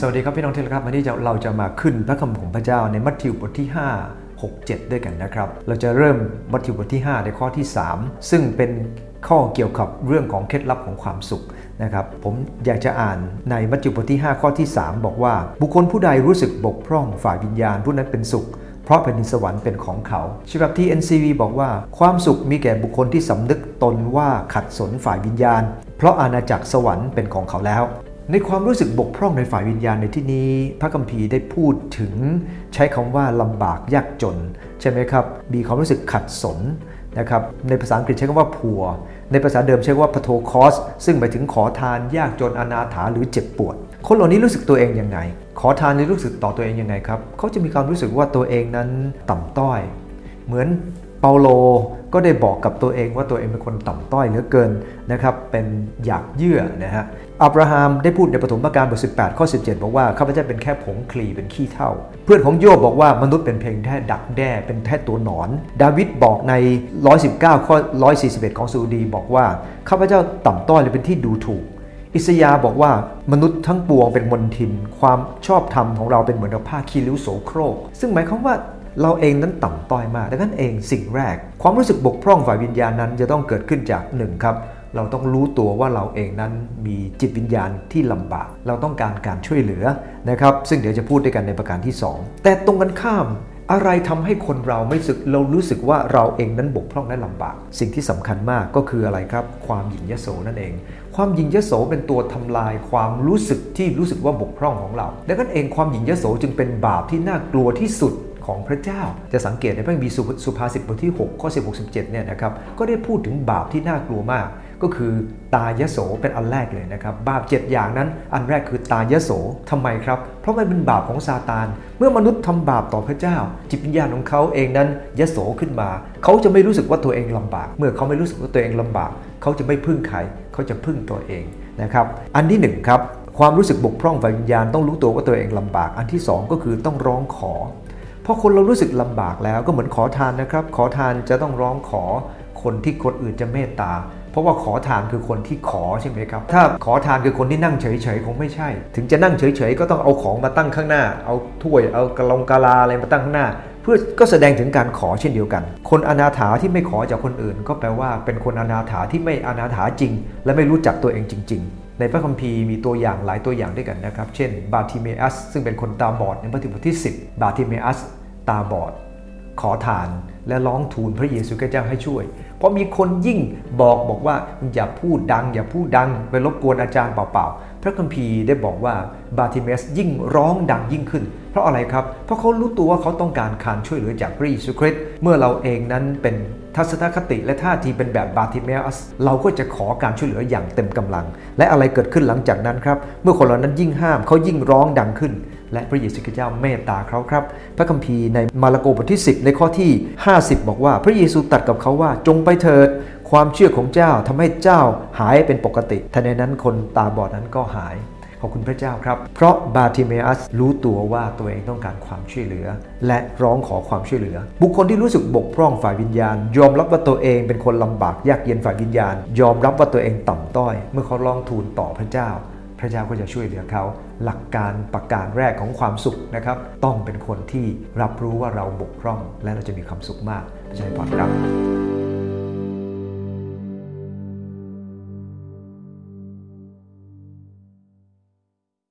สวัสดีครับพี่น้องที่รักครับวันนี้เราจะมาขึ้นพระคำของพระเจ้าในมัทธิวบทที่ 5 6 7 ด้วยกันนะครับ เราจะเริ่มมัทธิวบทที่ 5 ในข้อที่ 3 ซึ่งเป็นข้อเกี่ยวกับเรื่องของเคล็ดลับของความสุขนะครับ ผมอยากจะอ่านในมัทธิวบทที่ 5 ข้อที่ 3 บอกว่า บุคคลผู้ใดรู้สึกบกพร่องฝ่ายวิญญาณผู้นั้นเป็นสุข เพราะแผ่นดินสวรรค์เป็นของเขาฉบับที่ NCV บอกว่า ความสุขมีแก่บุคคลที่สำนึกตนว่าขัดสนฝ่ายวิญญาณ เพราะอาณาจักรสวรรค์เป็นของเขาแล้ว ในความรู้สึกบกพร่องในฝ่ายวิญญาณในที่นี้ พระคัมภีร์ได้พูดถึงใช้คำว่าลำบากยากจน ใช่ไหมครับ มีความรู้สึกขัดสนนะครับในภาษาอังกฤษใช้คำว่า poor ในภาษาเดิมใช้ว่า p a t o c o s ซึ่งหมายถึงขอทานยากจนอนาถาหรือเจ็บปวด คนเหล่านี้รู้สึกตัวเองยังไง ขอทานนี้รู้สึกต่อตัวเองยังไงครับเขาจะมีความรู้สึกว่าตัวเองนั้นต่ำต้อย เหมือนเปาโลก็ได้บอกกับตัวเองว่าตัวเองเป็นคนต่ำต้อยเหลือเกินนะครับเป็นอยากเยื่อนะฮะอับราฮัมได้พูดในปฐมกาลบท 18 ข้อ 17 บอกว่าข้าพเจ้าเป็นแค่ผงคลีเป็นขี้เท่า เพื่อนของโยบบอกว่ามนุษย์เป็นเพียงแค่ดักแด้เป็นแค่ตัวหนอน ดาวิดบอกใน 119 ข้อ 141 ของสูดีบอกว่าข้าพเจ้าต่ำต้อยหรือเป็นที่ดูถูก อิสยาบอกว่ามนุษย์ทั้งปวงเป็นมนทิน ความชอบธรรมของเราเป็นเหมือนกับผ้าคีริ้วโสโครก ซึ่งหมายความว่า เราเองนั้นต่ำต้อยมาก ดังนั้นเองสิ่งแรก ความรู้สึกบกพร่องฝ่ายวิญญาณนั้นจะต้องเกิดขึ้นจากหนึ่งครับ เราต้องรู้ตัวว่าเราเองนั้นมีจิตวิญญาณที่ลำบาก เราต้องการการช่วยเหลือนะครับ ซึ่งเดี๋ยวจะพูดด้วยกันในประการที่ 2 แต่ตรงกันข้ามอะไรทำให้คนเราไม่สึกเรารู้สึกว่าเราเองนั้นบกพร่องและลำบาก สิ่งที่สำคัญมากก็คืออะไรครับ ความหยิ่งยโสนั่นเอง ความหยิ่งยโสเป็นตัวทำลายความรู้สึกที่รู้สึกว่าบกพร่องของเรา ดังนั้นเองความหยิ่งยโสจึงเป็นบาปที่น่ากลัวที่สุด ของพระเจ้า จะสังเกตในพระคัมภีร์สุภาษิตบทที่6ข้อ16 17เนี่ยนะครับก็ได้พูดถึงบาปที่น่ากลัวมาก ก็คือตายโสเป็นอันแรกเลยนะครับ บาป 7 อย่างนั้น อันแรกคือตายโสทำไมครับ เพราะมันเป็นบาปของซาตาน เมื่อมนุษย์ทำบาปต่อพระเจ้า จิตวิญญาณของเขาเองนั้นยโสขึ้นมา เขาจะไม่รู้สึกว่าตัวเองลำบาก เมื่อเขาไม่รู้สึกว่าตัวเองลำบาก เขาจะไม่พึ่งใครเขาจะพึ่งตัวเองนะครับ อันที่หนึ่งครับความรู้สึกบกพร่องฝ่ายวิญญาณต้องรู้ตัวว่าตัวเองลำบาก อันที่ 2 ก็คือต้องร้องขอ พอคนเรารู้สึกลำบากแล้วก็เหมือนขอทานนะครับ ขอทานจะต้องร้องขอคนที่คนอื่นจะเมตตา เพราะว่าขอทานคือคนที่ขอใช่ไหมครับ ถ้าขอทานคือคนที่นั่งเฉยๆคงไม่ใช่ ถึงจะนั่งเฉยๆก็ต้องเอาของมาตั้งข้างหน้า เอาถ้วย เอากระลงกะลาอะไรมาตั้งข้างหน้า เพื่อก็แสดงถึงการขอเช่นเดียวกัน คนอนาถาที่ไม่ขอจากคนอื่น ก็แปลว่าเป็นคนอนาถาที่ไม่อนาถาจริง และไม่รู้จักตัวเองจริง ๆ ในพระคัมภีร์มีตัวอย่างหลายตัวอย่างด้วยกันนะครับ เช่นบาติเมอัสซึ่งเป็นคนตาบอดในมัทธิบทที่ 10 บาติเมอัสตาบอด ขอทานและร้องทูลพระเยซูคริสต์เจ้าให้ช่วย เพราะมีคนยิ่งบอกบอกว่าอย่าพูดดัง อย่าพูดดังไปรบกวนอาจารย์เปล่าๆ พระคัมภีร์ได้บอกว่าบาติเมสยิ่งร้องดังยิ่งขึ้น เพราะอะไรครับ เพราะเขารู้ตัวว่าเขาต้องการการช่วยเหลือจากพระเยซูคริสต์เมื่อเราเองนั้นเป็น ทัศนคติและท่าทีเป็นแบบบาติเมอัสเราก็จะขอการช่วยเหลืออย่างเต็มกำลัง และอะไรเกิดขึ้นหลังจากนั้นครับ เมื่อคนเหล่านั้นยิ่งห้ามเขายิ่งร้องดังขึ้น และพระเยซูคริสต์เจ้าเมตตาเขาครับ พระคัมภีร์ในมาระโกบทที่ 10 ในข้อที่ 50 บอกว่าพระเยซูตรัสกับเขาว่าจงไปเถิด ความเชื่อของเจ้าทำให้เจ้าหายเป็นปกติทันในนั้นคนตาบอดนั้นก็หาย ขอบคุณพระเจ้าครับ เพราะบาติเมอัสรู้ตัวว่าตัวเองต้องการความช่วยเหลือ และร้องขอความช่วยเหลือ บุคคลที่รู้สึกบกพร่องฝ่ายวิญญาณ ยอมรับว่าตัวเองเป็นคนลำบากยากเย็นฝ่ายวิญญาณ ยอมรับว่าตัวเองต่ำต้อย เมื่อเขาร้องทูลต่อพระเจ้า พระเจ้าก็จะช่วยเหลือเขา หลักการประการแรกของความสุขนะครับ ต้องเป็นคนที่รับรู้ว่าเราบกพร่อง และเราจะมีความสุขมากให้พรครับ